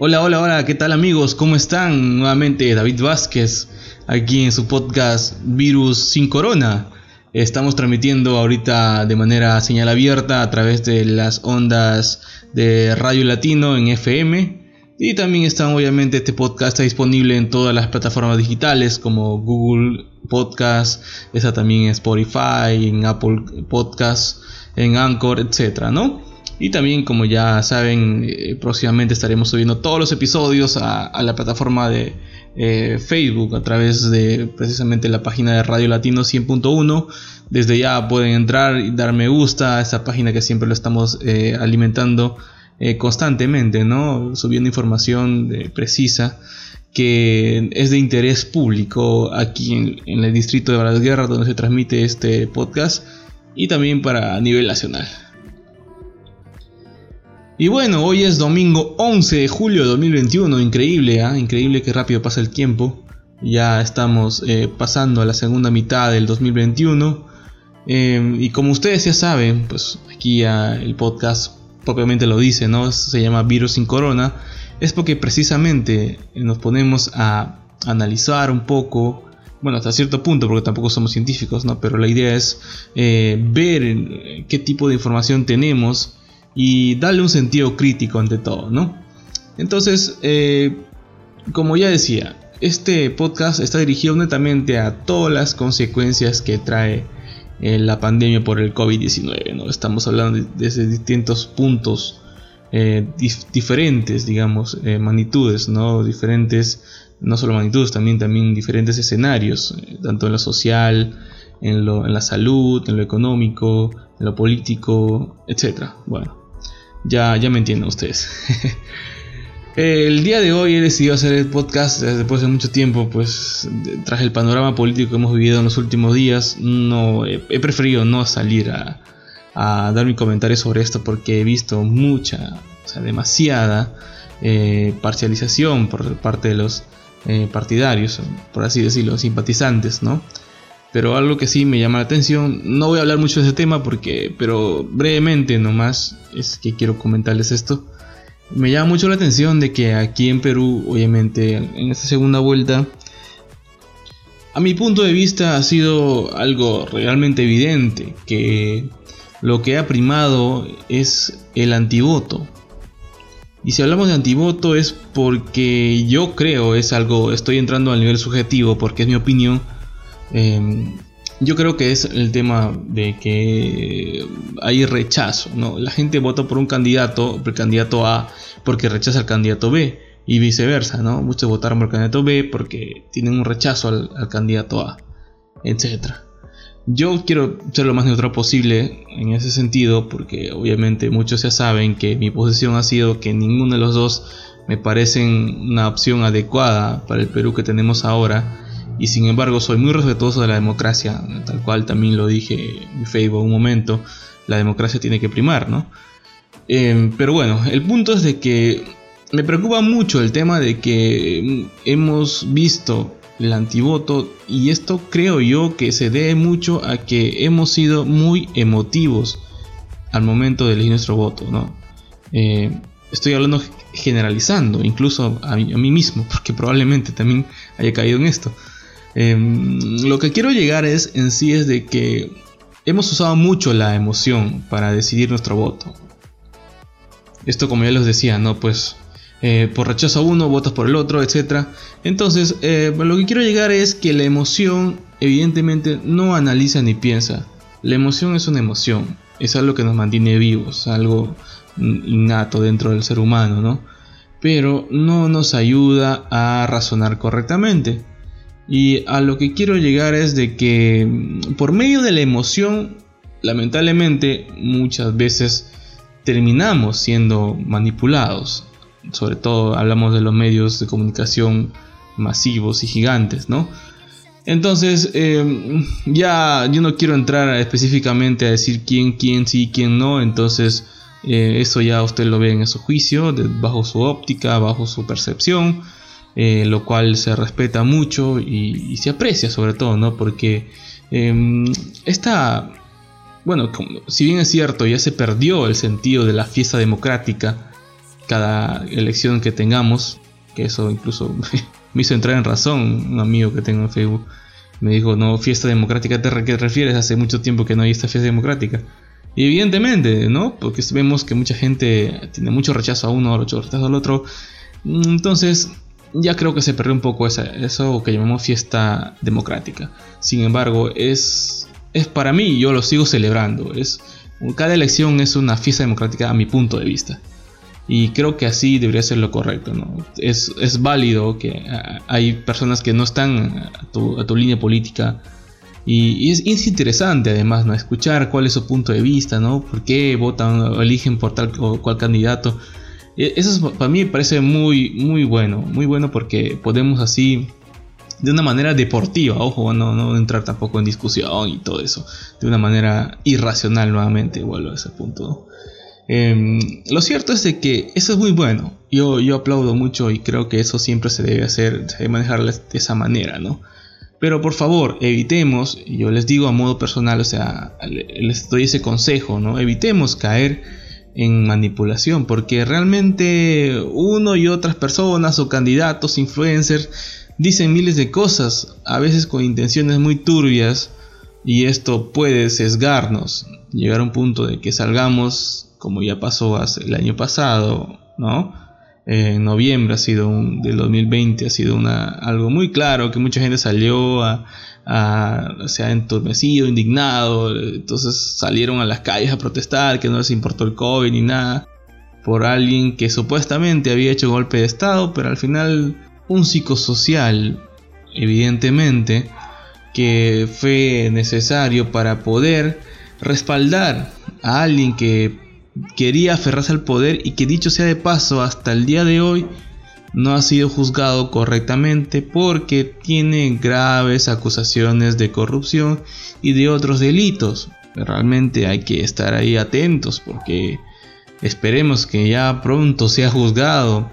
Hola, hola, hola, ¿qué tal amigos? ¿Cómo están? Nuevamente David Vázquez, aquí en su podcast Virus sin Corona. Estamos transmitiendo ahorita de manera señal abierta a través de las ondas de Radio Latino en FM. Y también está obviamente este podcast está disponible en todas las plataformas digitales como Google Podcast, está también en Spotify, en Apple Podcast, en Anchor, etcétera, ¿no? Y también, como ya saben, eh, próximamente estaremos subiendo todos los episodios a, la plataforma de eh, Facebook a través de precisamente la página de Radio Latino 100.1. Desde ya pueden entrar y dar me gusta a esta página que siempre lo estamos eh, alimentando constantemente, ¿no? Subiendo información precisa que es de interés público aquí en, en el distrito de Guerra donde se transmite este podcast y también para a nivel nacional. Y bueno, hoy es domingo 11 de julio de 2021, increíble, ¿ah? increíble que rápido pasa el tiempo. Ya estamos eh, pasando a la segunda mitad del 2021. Em, y como ustedes ya saben, pues aquí el podcast propiamente lo dice, ¿no? Se llama Virus sin Corona. Es porque precisamente nos ponemos a analizar un poco bueno, hasta cierto punto, porque tampoco somos científicos, ¿no? Pero la idea es eh, ver qué tipo de información tenemos y darle un sentido crítico ante todo, ¿no? Entonces, eh, como ya decía, este podcast está dirigido netamente a todas las consecuencias que trae eh, la pandemia por el COVID-19, ¿no? Estamos hablando de, distintos puntos eh, diferentes, digamos, magnitudes, ¿no? Diferentes, no solo magnitudes, también, también diferentes escenarios, tanto en lo social, en, lo, en la salud, en lo económico, en lo político, etc. Bueno, ya, ya me entienden ustedes. el día de hoy he decidido hacer el podcast después de mucho tiempo, pues tras el panorama político que hemos vivido en los últimos días, no he, preferido no salir a, dar mi comentario sobre esto porque he visto mucha, o sea, demasiada eh, parcialización por parte de los eh, partidarios, por así decirlo, simpatizantes, ¿no? Pero algo que sí me llama la atención, no voy a hablar mucho de ese tema porque, pero brevemente nomás, es que quiero comentarles esto. Me llama mucho la atención de que aquí en Perú, obviamente, en esta segunda vuelta, a mi punto de vista ha sido algo realmente evidente, que lo que ha primado es el antivoto. Y si hablamos de antivoto es porque yo creo, es algo, estoy entrando al nivel subjetivo porque es mi opinión, Em, yo creo que es el tema de que hay rechazo, ¿no? La gente vota por un candidato, por el candidato A, porque rechaza al candidato B y viceversa, ¿no? Muchos votaron por el candidato B porque tienen un rechazo al, candidato A, etc. Yo quiero ser lo más neutral posible en ese sentido porque obviamente muchos ya saben que mi posición ha sido que ninguno de los dos me parecen una opción adecuada para el Perú que tenemos ahora y sin embargo soy muy respetuoso de la democracia, tal cual también lo dije en Facebook un momento, la democracia tiene que primar, ¿no? Em, pero bueno, el punto es de que me preocupa mucho el tema de que hemos visto el antivoto y esto creo yo que se debe mucho a que hemos sido muy emotivos al momento de elegir nuestro voto, ¿no? Eh, estoy hablando generalizando, incluso a mí mismo, porque probablemente también haya caído en esto. Em, lo que quiero llegar es en sí es de que hemos usado mucho la emoción para decidir nuestro voto. Esto como ya les decía, ¿no? Pues eh, por rechazo a uno, votas por el otro, etc. Entonces, eh, lo que quiero llegar es que la emoción evidentemente no analiza ni piensa. La emoción es una emoción, es algo que nos mantiene vivos, algo innato dentro del ser humano, ¿no? Pero no nos ayuda a razonar correctamente. Y a lo que quiero llegar es de que mm, por medio de la emoción, lamentablemente muchas veces terminamos siendo manipulados. Sobre todo hablamos de los medios de comunicación masivos y gigantes, ¿no? Entonces, em, ya yo no quiero entrar específicamente a decir quién, quién sí, quién no. Entonces, eh, eso ya usted lo ve en su juicio, bajo su óptica, bajo su percepción. Eh, lo cual se respeta mucho y, se aprecia sobre todo, ¿no? Porque em, esta, bueno, si bien es cierto, ya se perdió el sentido de la fiesta democrática, cada elección que tengamos, que eso incluso me hizo entrar en razón un amigo que tengo en Facebook. Me dijo, no, fiesta democrática, ¿te qué refieres? Hace mucho tiempo que no hay esta fiesta democrática. Y evidentemente, ¿no? Porque vemos que mucha gente tiene mucho rechazo a uno, mucho rechazo al otro. Entonces, ya creo que se perdió un poco eso que llamamos fiesta democrática. Sin embargo, es, es para mí, yo lo sigo celebrando. Es, cada elección es una fiesta democrática a mi punto de vista. Y creo que así debería ser lo correcto. ¿no? Es, es válido que hay personas que no están a tu, a tu línea política. Y, es, es, interesante además ¿no? escuchar cuál es su punto de vista, ¿no? por qué votan o eligen por tal o cual candidato. E, eso para mí me parece muy, muy bueno, muy bueno porque podemos así, de una manera deportiva, ojo, no, no entrar tampoco en discusión y todo eso, de una manera irracional nuevamente, vuelvo a ese punto. Em, lo cierto es de que eso es muy bueno. Yo, yo aplaudo mucho y creo que eso siempre se debe hacer, se debe manejar de esa manera, ¿no? Pero por favor, evitemos, yo les digo a modo personal, o sea, les doy ese consejo, ¿no? Evitemos caer en manipulación, porque realmente uno y otras personas o candidatos, influencers, dicen miles de cosas, a veces con intenciones muy turbias, y esto puede sesgarnos, llegar a un punto de que salgamos como ya pasó el año pasado, ¿no? en noviembre ha sido un, del 2020 ha sido una, algo muy claro que mucha gente salió a, se ha entorpecido, indignado, entonces salieron a las calles a protestar que no les importó el COVID ni nada por alguien que supuestamente había hecho golpe de estado, pero al final un psicosocial, evidentemente, que fue necesario para poder respaldar a alguien que quería aferrarse al poder y que dicho sea de paso, hasta el día de hoy no ha sido juzgado correctamente porque tiene graves acusaciones de corrupción y de otros delitos. Realmente hay que estar ahí atentos porque esperemos que ya pronto sea juzgado.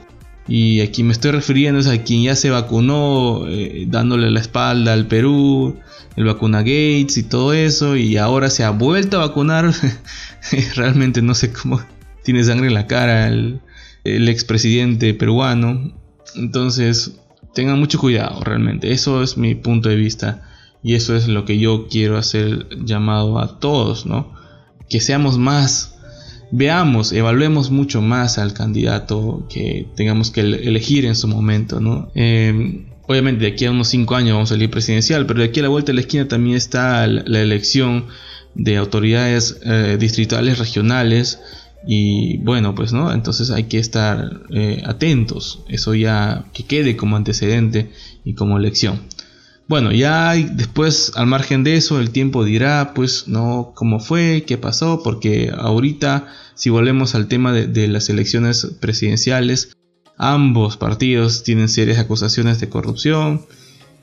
Y aquí me estoy refiriendo es a quien ya se vacunó eh, dándole la espalda al Perú, el vacuna Gates y todo eso, y ahora se ha vuelto a vacunar realmente no sé cómo tiene sangre en la cara el, el expresidente peruano. Entonces, tengan mucho cuidado, realmente. Eso es mi punto de vista. Y eso es lo que yo quiero hacer llamado a todos, ¿no? Que seamos más, veamos, evaluemos mucho más al candidato que tengamos que elegir en su momento, ¿no? Em, obviamente de aquí a unos 5 años vamos a salir presidencial, pero de aquí a la vuelta de la esquina también está la elección de autoridades eh, distritales, regionales, y bueno, pues no, entonces hay que estar eh, atentos, eso ya que quede como antecedente y como lección. Bueno, ya después al margen de eso el tiempo dirá pues no cómo fue, qué pasó, porque ahorita si volvemos al tema de, las elecciones presidenciales, ambos partidos tienen serias acusaciones de corrupción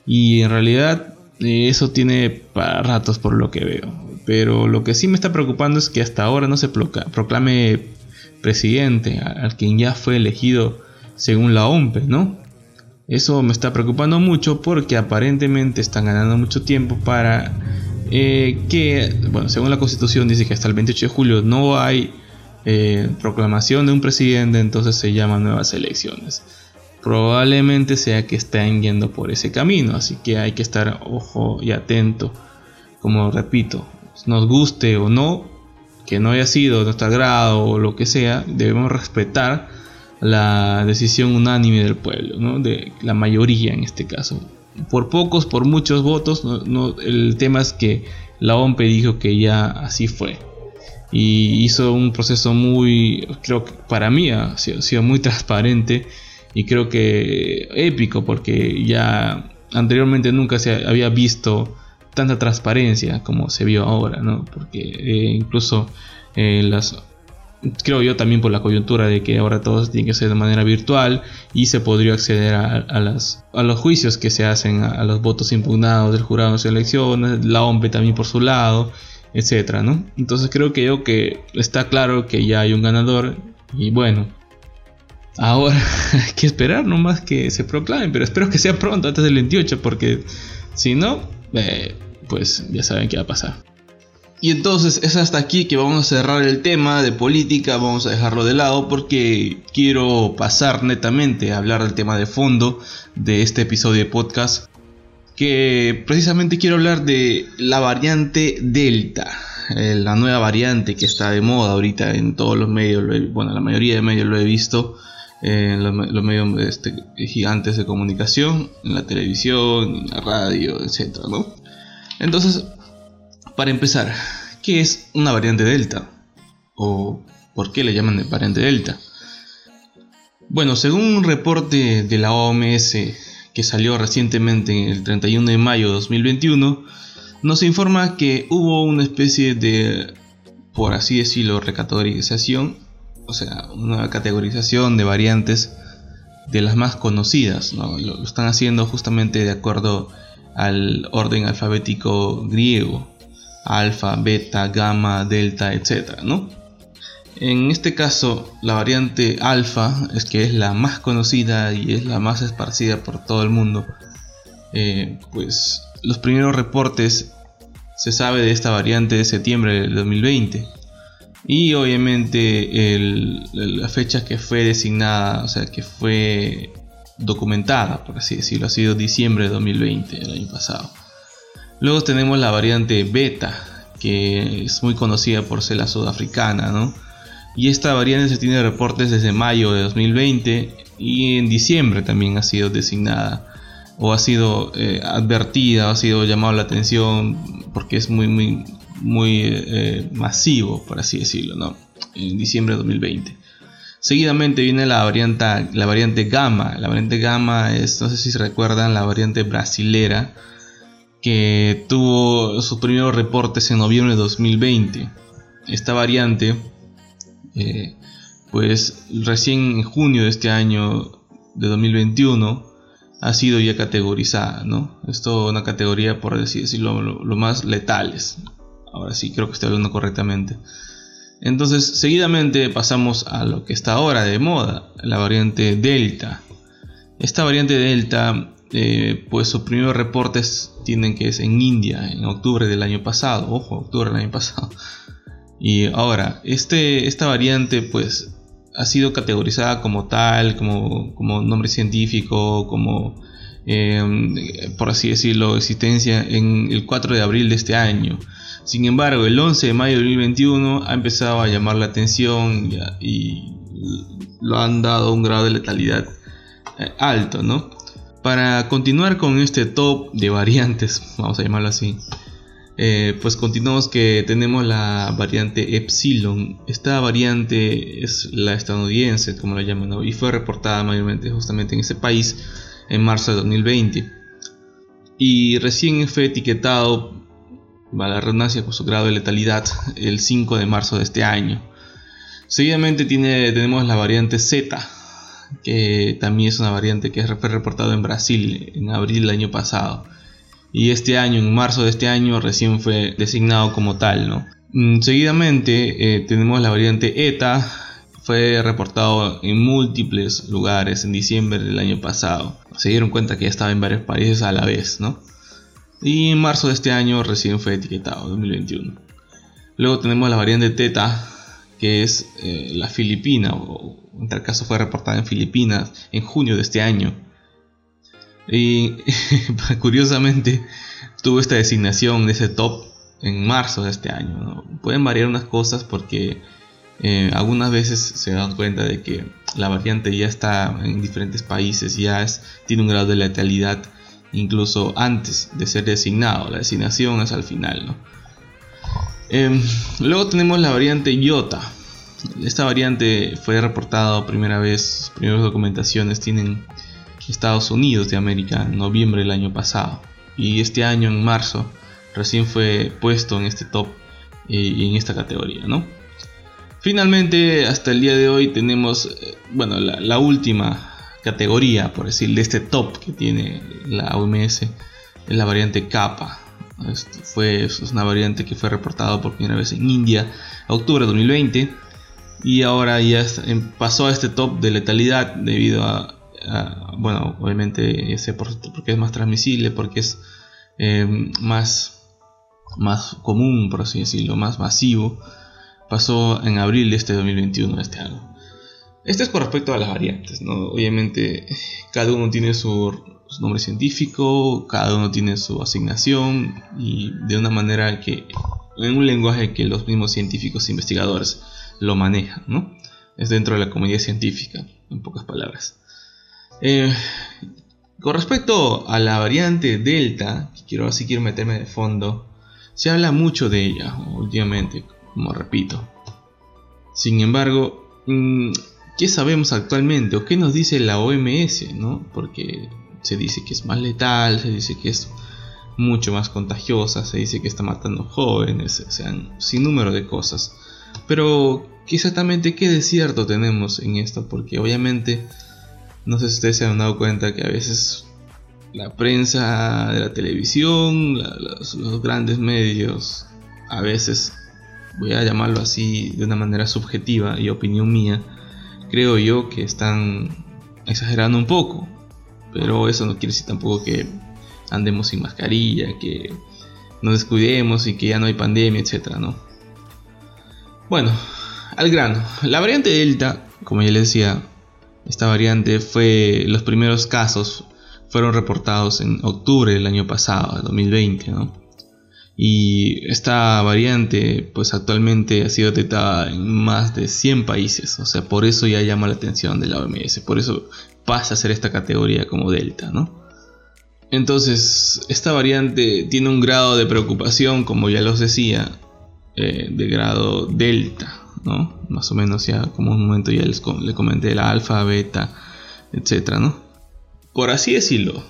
y en realidad eh, eso tiene para ratos por lo que veo. Pero lo que sí me está preocupando es que hasta ahora no se proclame presidente al quien ya fue elegido según la OMP, ¿no? Eso me está preocupando mucho porque aparentemente están ganando mucho tiempo para eh, que, bueno, según la constitución dice que hasta el 28 de julio no hay eh, proclamación de un presidente, entonces se llaman nuevas elecciones. Probablemente sea que estén yendo por ese camino, así que hay que estar ojo y atento. Como repito, nos guste o no, que no haya sido de nuestro agrado o lo que sea, debemos respetar la decisión unánime del pueblo, de la mayoría en este caso. Por pocos, por muchos votos, no, el tema es que la OMP dijo que ya así fue. Y hizo un proceso muy, creo que para mí ha sido muy transparente y creo que épico porque ya anteriormente nunca se había visto tanta transparencia como se vio ahora, ¿no? Porque eh, incluso eh, las creo yo también por la coyuntura de que ahora todo tiene que ser de manera virtual y se podría acceder a, las, a los juicios que se hacen a, los votos impugnados del jurado de elecciones, la OMP también por su lado, etcétera, ¿no? Entonces creo que yo que está claro que ya hay un ganador y bueno, ahora hay que esperar nomás que se proclamen, pero espero que sea pronto, antes del 28, porque si no, eh, pues ya saben qué va a pasar. Y entonces es hasta aquí que vamos a cerrar el tema de política, vamos a dejarlo de lado porque quiero pasar netamente a hablar del tema de fondo de este episodio de podcast, que precisamente quiero hablar de la variante Delta, eh, la nueva variante que está de moda ahorita en todos los medios, bueno, la mayoría de medios lo he visto, en los, medios este, gigantes de comunicación, en la televisión, en la radio, etc. Entonces, para empezar, ¿qué es una variante Delta? ¿O por qué le llaman variante Delta? Bueno, según un reporte de la OMS que salió recientemente el 31 de mayo de 2021, nos informa que hubo una especie de, por así decirlo, recategorización, o sea, una categorización de variantes de las más conocidas. Lo, están haciendo justamente de acuerdo al orden alfabético griego alfa, beta, gamma, delta, etc. ¿no? En este caso, la variante alfa es que es la más conocida y es la más esparcida por todo el mundo. Eh, pues los primeros reportes se sabe de esta variante de septiembre del 2020 y obviamente la fecha que fue designada, o sea, que fue documentada, por así decirlo, ha sido diciembre de 2020, el año pasado. Luego tenemos la variante beta, que es muy conocida por ser la sudafricana, ¿no? Y esta variante se tiene reportes desde mayo de 2020 y en diciembre también ha sido designada o ha sido eh, advertida, ha sido llamado la atención porque es muy muy muy eh, masivo, por así decirlo, ¿no? En diciembre de 2020. Seguidamente viene la variante, la variante gamma. La variante gamma es, no sé si se recuerdan, la variante brasilera que tuvo sus primeros reportes en noviembre de 2020. Esta variante, eh, pues recién en junio de este año de 2021 ha sido ya categorizada, ¿no? Esto una categoría, por decirlo, lo, lo más letales. Ahora sí, creo que estoy hablando correctamente. Entonces, seguidamente pasamos a lo que está ahora de moda, la variante Delta. Esta variante Delta eh, pues sus primeros reportes tienen que es en India, en octubre del año pasado, ojo, octubre del año pasado. Y ahora, este, esta variante pues ha sido categorizada como tal, como, como nombre científico, como, em, por así decirlo, existencia en el 4 de abril de este año. Sin embargo, el 11 de mayo de 2021 ha empezado a llamar la atención y, lo han dado un grado de letalidad eh, alto, ¿no? Para continuar con este top de variantes, vamos a llamarlo así, eh, pues continuamos que tenemos la variante Epsilon. Esta variante es la estadounidense, como la llaman, y fue reportada mayormente justamente en ese país en marzo de 2020. Y recién fue etiquetado a la redundancia con su grado de letalidad el 5 de marzo de este año. Seguidamente tiene, tenemos la variante Z, que también es una variante que fue reportado en Brasil en abril del año pasado. Y este año, en marzo de este año, recién fue designado como tal, ¿no? Mm, seguidamente eh, tenemos la variante ETA, fue reportado en múltiples lugares en diciembre del año pasado. Se dieron cuenta que ya estaba en varios países a la vez, ¿no? Y en marzo de este año recién fue etiquetado, 2021. Luego tenemos la variante Teta, que es eh, la filipina, o en tal caso fue reportada en Filipinas en junio de este año. Y curiosamente tuvo esta designación de ese top en marzo de este año. Pueden variar unas cosas porque eh, algunas veces se dan cuenta de que la variante ya está en diferentes países, ya tiene un grado de letalidad incluso antes de ser designado. La designación es al final. ¿no? Em, luego tenemos la variante IOTA. Esta variante fue reportada primera vez, primeras documentaciones tienen Estados Unidos de América en noviembre del año pasado. Y este año, en marzo, recién fue puesto en este top eh, y en esta categoría, ¿no? Finalmente, hasta el día de hoy tenemos, eh, bueno, la, última categoría, por decir, de este top que tiene la OMS, es la variante Kappa. fue, es una variante que fue reportada por primera vez en India, octubre de 2020, y ahora ya pasó a este top de letalidad debido a, bueno, obviamente ese porque es más transmisible, porque es eh, más más común, por así decirlo, más masivo, pasó en abril de este 2021, este año. Esto es con respecto a las variantes, ¿no? Obviamente cada uno tiene su, nombre científico, cada uno tiene su asignación y de una manera que, en un lenguaje que los mismos científicos e investigadores lo manejan, ¿no? Es dentro de la comunidad científica, en pocas palabras. Eh, con respecto a la variante Delta, que quiero, así quiero meterme de fondo, se habla mucho de ella últimamente, como repito. Sin embargo, mm, ¿qué sabemos actualmente o qué nos dice la OMS? ¿no? Porque se dice que es más letal, se dice que es mucho más contagiosa, se dice que está matando jóvenes, o sea, sin número de cosas. Pero, ¿qué exactamente qué de cierto tenemos en esto? Porque obviamente, no sé si ustedes se han dado cuenta que a veces la prensa de la televisión, los, los grandes medios, a veces, voy a llamarlo así de una manera subjetiva y opinión mía, creo yo que están exagerando un poco. Pero eso no quiere decir tampoco que andemos sin mascarilla, que nos descuidemos y que ya no hay pandemia, etcétera, ¿no? Bueno, al grano. La variante Delta, como ya les decía, esta variante fue. Los primeros casos fueron reportados en octubre del año pasado, 2020, ¿no? Y esta variante pues actualmente ha sido detectada en más de 100 países, o sea, por eso ya llama la atención de la OMS, por eso pasa a ser esta categoría como delta, ¿no? Entonces, esta variante tiene un grado de preocupación, como ya los decía, eh, de grado delta, ¿no? Más o menos ya como un momento ya les, le comenté la alfa, beta, etcétera, ¿no? Por así decirlo,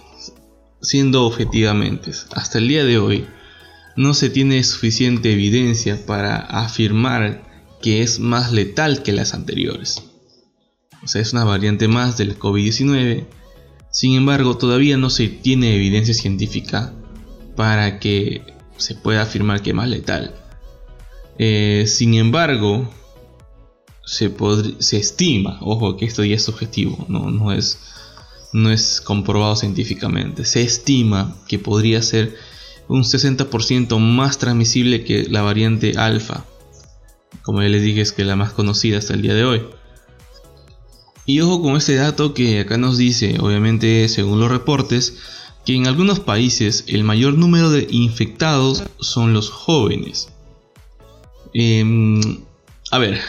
siendo objetivamente, hasta el día de hoy, no se tiene suficiente evidencia para afirmar que es más letal que las anteriores. O sea, es una variante más del COVID-19. Sin embargo, todavía no se tiene evidencia científica para que se pueda afirmar que es más letal. Eh, sin embargo, se, estima, ojo que esto ya es subjetivo, no, es, no es comprobado científicamente, se estima que podría ser un 60% más transmisible que la variante alfa. Como ya les dije, es que la más conocida hasta el día de hoy. Y ojo con este dato que acá nos dice, obviamente según los reportes, que en algunos países el mayor número de infectados son los jóvenes. Em, a ver,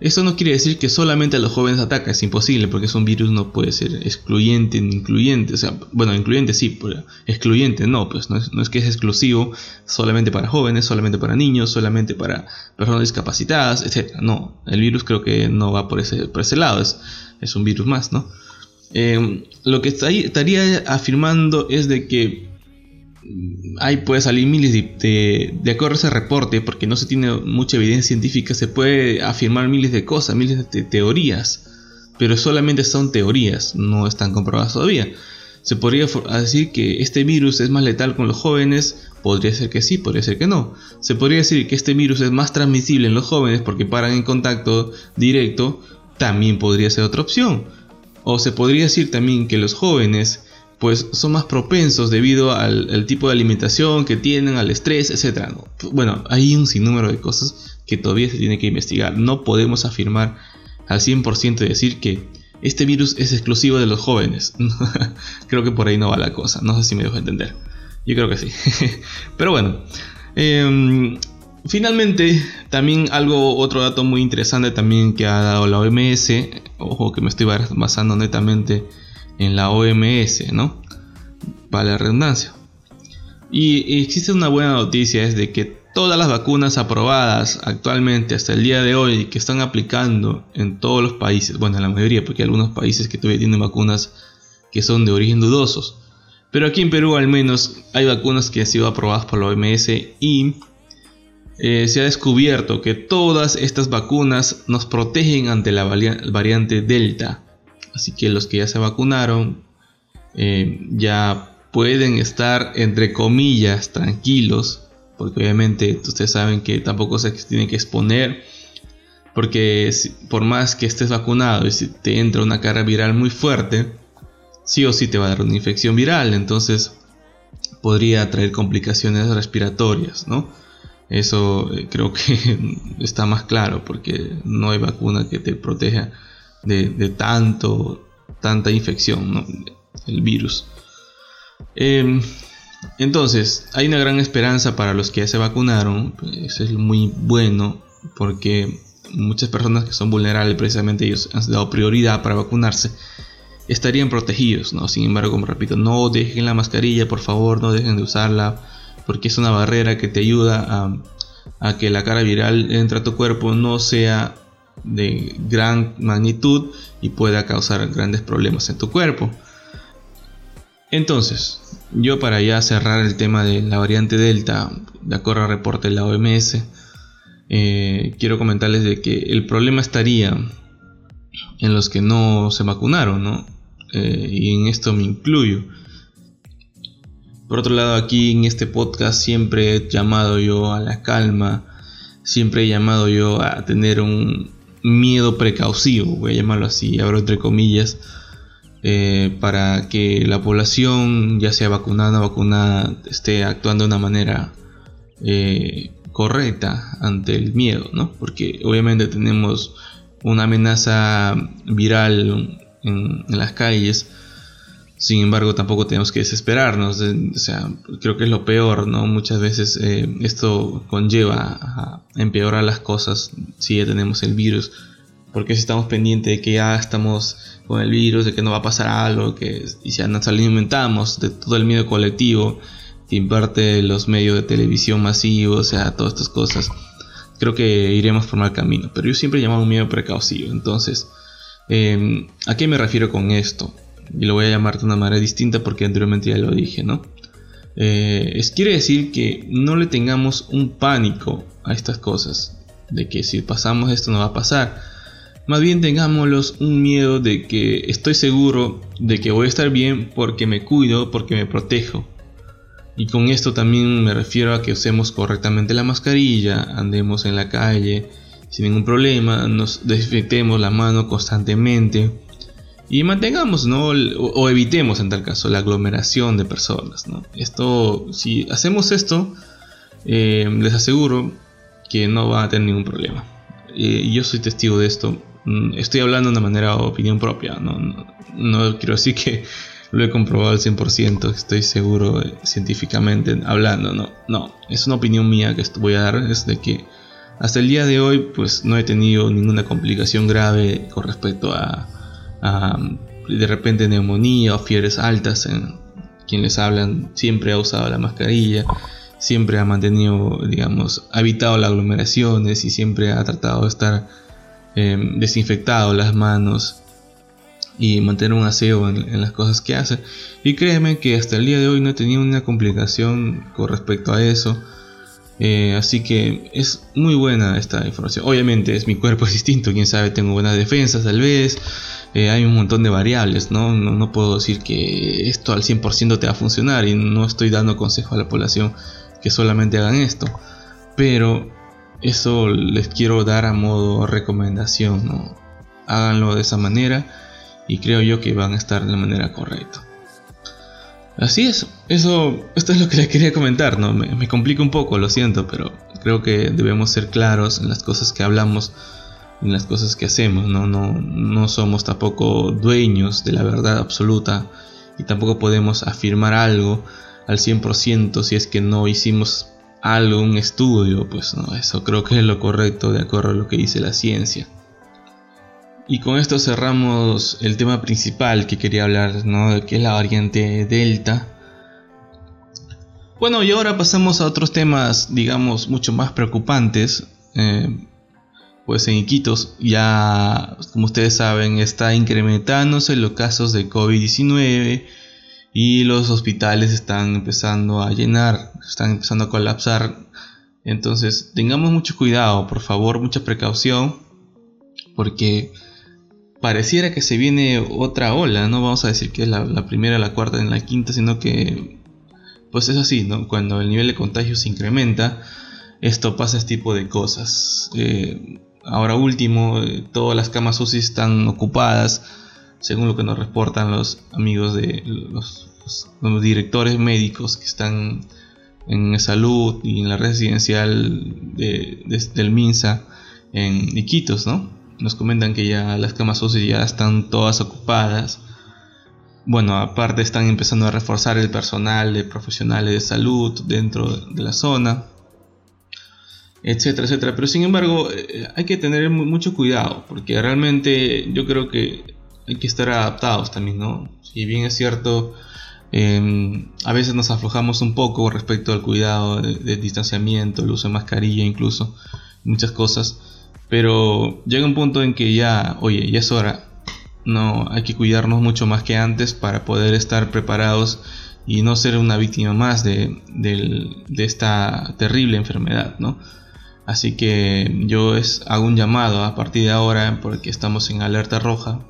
esto no quiere decir que solamente a los jóvenes ataca, es imposible, porque es un virus no puede ser excluyente ni incluyente. O sea, bueno, incluyente sí, pero excluyente no, pues no es, que es exclusivo solamente para jóvenes, solamente para niños, solamente para personas discapacitadas, etc. No, el virus creo que no va por ese, por ese lado, es, es un virus más, ¿no? Eh, lo que estaría afirmando es de que hay puede salir miles de, de, acuerdo a ese reporte, porque no se tiene mucha evidencia científica, se puede afirmar miles de cosas, miles de teorías, pero solamente son teorías, no están comprobadas todavía. Se podría decir que este virus es más letal con los jóvenes, podría ser que sí, podría ser que no. Se podría decir que este virus es más transmisible en los jóvenes porque paran en contacto directo, también podría ser otra opción. O se podría decir también que los jóvenes pues son más propensos debido al, tipo de alimentación que tienen, al estrés, etc. Bueno, hay un sinnúmero de cosas que todavía se tiene que investigar. No podemos afirmar al 100% de decir que este virus es exclusivo de los jóvenes. creo que por ahí no va la cosa. No sé si me dejo entender. Yo creo que sí. Pero bueno. Em, finalmente, también algo, otro dato muy interesante también que ha dado la OMS. Ojo que me estoy basando netamente en la OMS, ¿no? Para la redundancia. Y existe una buena noticia, es de que todas las vacunas aprobadas actualmente hasta el día de hoy que están aplicando en todos los países, bueno, en la mayoría, porque hay algunos países que todavía tienen vacunas que son de origen dudosos, pero aquí en Perú al menos hay vacunas que han sido aprobadas por la OMS y eh, se ha descubierto que todas estas vacunas nos protegen ante la variante Delta. Así que los que ya se vacunaron eh, ya pueden estar entre comillas tranquilos. Porque obviamente ustedes saben que tampoco se tiene que exponer. Porque por más que estés vacunado y si te entra una carga viral muy fuerte, sí o sí te va a dar una infección viral. Entonces, podría traer complicaciones respiratorias, ¿no? Eso eh, creo que está más claro porque no hay vacuna que te proteja de, tanto, tanta infección, el virus. Em, entonces, hay una gran esperanza para los que ya se vacunaron, eso es muy bueno porque muchas personas que son vulnerables, precisamente ellos han dado prioridad para vacunarse, estarían protegidos, ¿no? Sin embargo, como repito, no dejen la mascarilla, por favor, no dejen de usarla, porque es una barrera que te ayuda a, que la cara viral entre a tu cuerpo no sea de gran magnitud y pueda causar grandes problemas en tu cuerpo. Entonces, yo para ya cerrar el tema de la variante Delta, de acuerdo al reporte de la OMS, eh, quiero comentarles de que el problema estaría en los que no se vacunaron, ¿no? Eh, y en esto me incluyo. Por otro lado, aquí en este podcast siempre he llamado yo a la calma, siempre he llamado yo a tener un miedo precaucivo, voy a llamarlo así, abro entre comillas, eh, para que la población, ya sea vacunada o vacunada, esté actuando de una manera correcta ante el miedo, ¿no? Porque obviamente tenemos una amenaza viral en, las calles, sin embargo tampoco tenemos que desesperarnos, o sea, creo que es lo peor, ¿no? Muchas veces eh, esto conlleva a empeorar las cosas si ya tenemos el virus, porque si estamos pendientes de que ya estamos con el virus, de que no va a pasar algo, que y ya nos alimentamos de todo el miedo colectivo, que imparte los medios de televisión masivos, o sea, todas estas cosas, creo que iremos por mal camino. Pero yo siempre llamo un miedo precaucido. Entonces, em, ¿a qué me refiero con esto? Y lo voy a llamar de una manera distinta porque anteriormente ya lo dije, ¿no? Eh, es, quiere decir que no le tengamos un pánico a estas cosas, de que si pasamos esto no va a pasar. Más bien tengámoslos un miedo de que estoy seguro de que voy a estar bien porque me cuido, porque me protejo. Y con esto también me refiero a que usemos correctamente la mascarilla, andemos en la calle sin ningún problema, nos desinfectemos la mano constantemente y mantengamos, ¿no? O, evitemos en tal caso la aglomeración de personas, ¿no? Esto, si hacemos esto, eh, les aseguro que no va a tener ningún problema. Eh, yo soy testigo de esto. Mm, estoy hablando de una manera opinión propia, no, no, no quiero decir que lo he comprobado al 100%, estoy seguro eh, científicamente hablando, no, no, es una opinión mía que voy a dar, es de que hasta el día de hoy pues no he tenido ninguna complicación grave con respecto a, de repente neumonía o fiebres altas en quien les hablan siempre ha usado la mascarilla siempre ha mantenido digamos evitado las aglomeraciones y siempre ha tratado de estar eh, desinfectado las manos y mantener un aseo en, las cosas que hace. Y créeme que hasta el día de hoy no he tenido una complicación con respecto a eso. Eh, así que es muy buena esta información. Obviamente es mi cuerpo es distinto, quién sabe, tengo buenas defensas tal vez. Eh, hay un montón de variables, ¿no? ¿no? puedo decir que esto al 100% te va a funcionar y no estoy dando consejo a la población que solamente hagan esto. Pero eso les quiero dar a modo recomendación. Háganlo de esa manera y creo yo que van a estar de la manera correcta. Así es, eso, esto es lo que les quería comentar, ¿no? Me, complica un poco, lo siento, pero creo que debemos ser claros en las cosas que hablamos, en las cosas que hacemos, ¿no? No, no somos tampoco dueños de la verdad absoluta y tampoco podemos afirmar algo al 100% si es que no hicimos algo, un estudio, pues no, eso creo que es lo correcto de acuerdo a lo que dice la ciencia. Y con esto cerramos el tema principal que quería hablar, ¿no? Que es la variante Delta. Bueno, y ahora pasamos a otros temas, digamos, mucho más preocupantes. Eh, pues en Iquitos ya, como ustedes saben, está incrementándose los casos de COVID-19 y los hospitales están empezando a llenar, están empezando a colapsar. Entonces, tengamos mucho cuidado, por favor, mucha precaución, porque pareciera que se viene otra ola, no vamos a decir que es la, primera, la cuarta, en la quinta, sino que pues es así. Cuando el nivel de contagio se incrementa, esto pasa este tipo de cosas. Eh, ahora último, eh, todas las camas UCI están ocupadas, según lo que nos reportan los amigos de los, directores médicos que están en salud y en la residencial del MINSA en Iquitos, ¿no? Nos comentan que ya las camas UCI ya están todas ocupadas. Bueno, aparte están empezando a reforzar el personal de profesionales de salud dentro de la zona etcétera, etcétera. Pero sin embargo, eh, hay que tener mucho cuidado, porque realmente yo creo que hay que estar adaptados también, ¿no? Si bien es cierto, em, a veces nos aflojamos un poco respecto al cuidado del distanciamiento, el uso de mascarilla incluso, muchas cosas, pero llega un punto en que ya, oye, ya es hora, no, hay que cuidarnos mucho más que antes para poder estar preparados y no ser una víctima más de, de esta terrible enfermedad, ¿no? Así que yo es, hago un llamado a partir de ahora, porque estamos en alerta roja,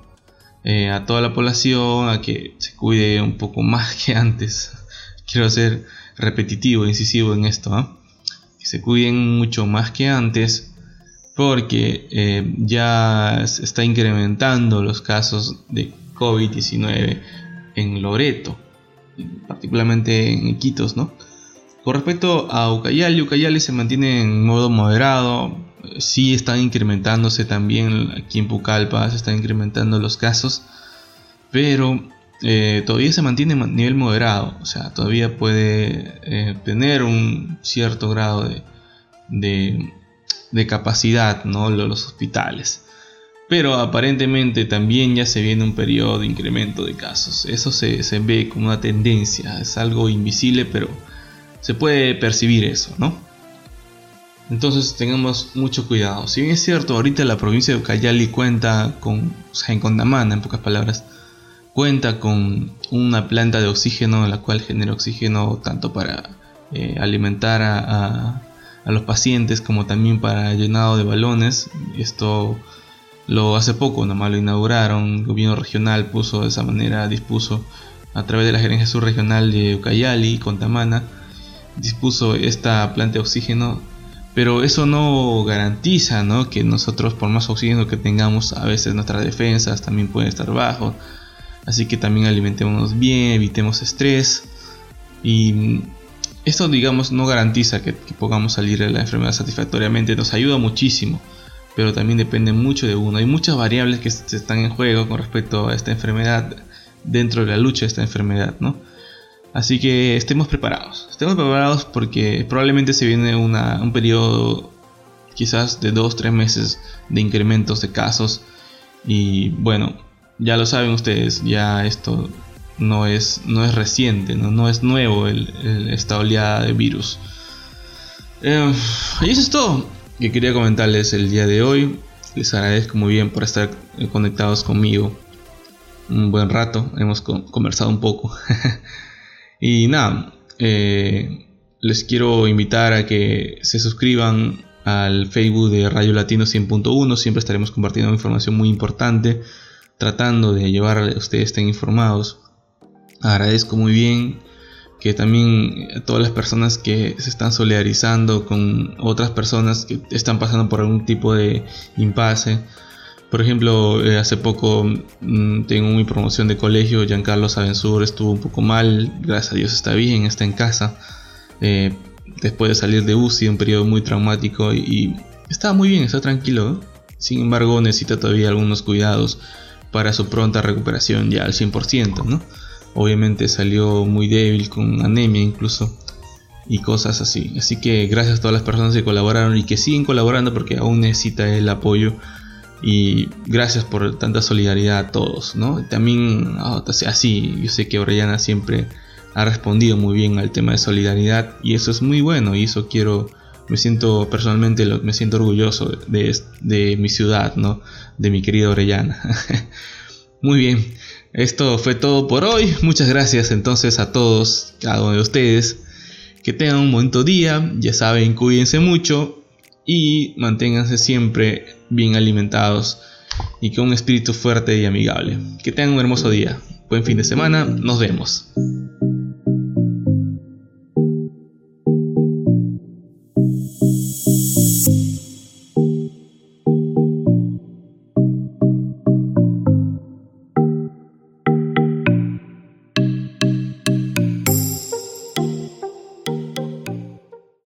eh, a toda la población a que se cuide un poco más que antes. Quiero ser repetitivo, incisivo en esto, ¿ah? que se cuiden mucho más que antes, porque eh, ya se está incrementando los casos de COVID-19 en Loreto, particularmente en Iquitos, ¿no? Con respecto a Ucayali, Ucayali se mantiene en modo moderado. Sí están incrementándose también aquí en Pucallpa, se están incrementando los casos. Pero eh, todavía se mantiene en nivel moderado. O sea, todavía puede eh, tener un cierto grado de, de, capacidad, ¿no? Los hospitales. Pero aparentemente también ya se viene un periodo de incremento de casos. Eso se, se ve como una tendencia. Es algo invisible, pero se puede percibir eso, ¿no? Entonces tengamos mucho cuidado. Si bien es cierto, ahorita la provincia de Ucayali cuenta con, o en Condamana, en pocas palabras, cuenta con una planta de oxígeno, la cual genera oxígeno tanto para eh, alimentar a, los pacientes como también para llenado de balones. Esto lo hace poco, nomás lo inauguraron, el gobierno regional puso de esa manera, dispuso a través de la gerencia subregional de Ucayali, Contamana, dispuso esta planta de oxígeno, pero eso no garantiza ¿no? que nosotros por más oxígeno que tengamos, a veces nuestras defensas también pueden estar bajos, así que también alimentémonos bien, evitemos estrés y esto digamos no garantiza que, podamos salir de la enfermedad satisfactoriamente, nos ayuda muchísimo, pero también depende mucho de uno. Hay muchas variables que están en juego con respecto a esta enfermedad dentro de la lucha de esta enfermedad, ¿no? Así que estemos preparados. Estemos preparados porque probablemente se viene un periodo quizás de 2-3 meses de incrementos de casos. Y bueno, ya lo saben ustedes, ya esto no es, no es reciente, no, es nuevo esta oleada de virus. Eh, y eso es todo que quería comentarles el día de hoy. Les agradezco muy bien por estar conectados conmigo un buen rato. Hemos conversado un poco. Y nada, eh, les quiero invitar a que se suscriban al Facebook de Radio Latino 100.1. Siempre estaremos compartiendo información muy importante, tratando de llevar a ustedes estén informados. Agradezco muy bien que también todas las personas que se están solidarizando con otras personas que están pasando por algún tipo de impasse por ejemplo, eh, hace poco mm, tengo mi promoción de colegio, Giancarlo Sabensur estuvo un poco mal, gracias a Dios está bien, está en casa. Eh, después de salir de UCI, un periodo muy traumático y, está muy bien, está tranquilo. Sin embargo, necesita todavía algunos cuidados para su pronta recuperación ya al 100%, ¿no? Obviamente salió muy débil con anemia incluso y cosas así. Así que gracias a todas las personas que colaboraron y que siguen colaborando porque aún necesita el apoyo y gracias por tanta solidaridad a todos, ¿no? También, ah, así, yo sé que Orellana siempre ha respondido muy bien al tema de solidaridad y eso es muy bueno y eso quiero, me siento personalmente, me siento orgulloso de, de mi ciudad, ¿no? De mi querida Orellana. muy bien, esto fue todo por hoy. Muchas gracias entonces a todos, cada uno de ustedes. Que tengan un buen día, ya saben, cuídense mucho y manténganse siempre bien alimentados y con un espíritu fuerte y amigable. Que tengan un hermoso día. Buen fin de semana. Nos vemos.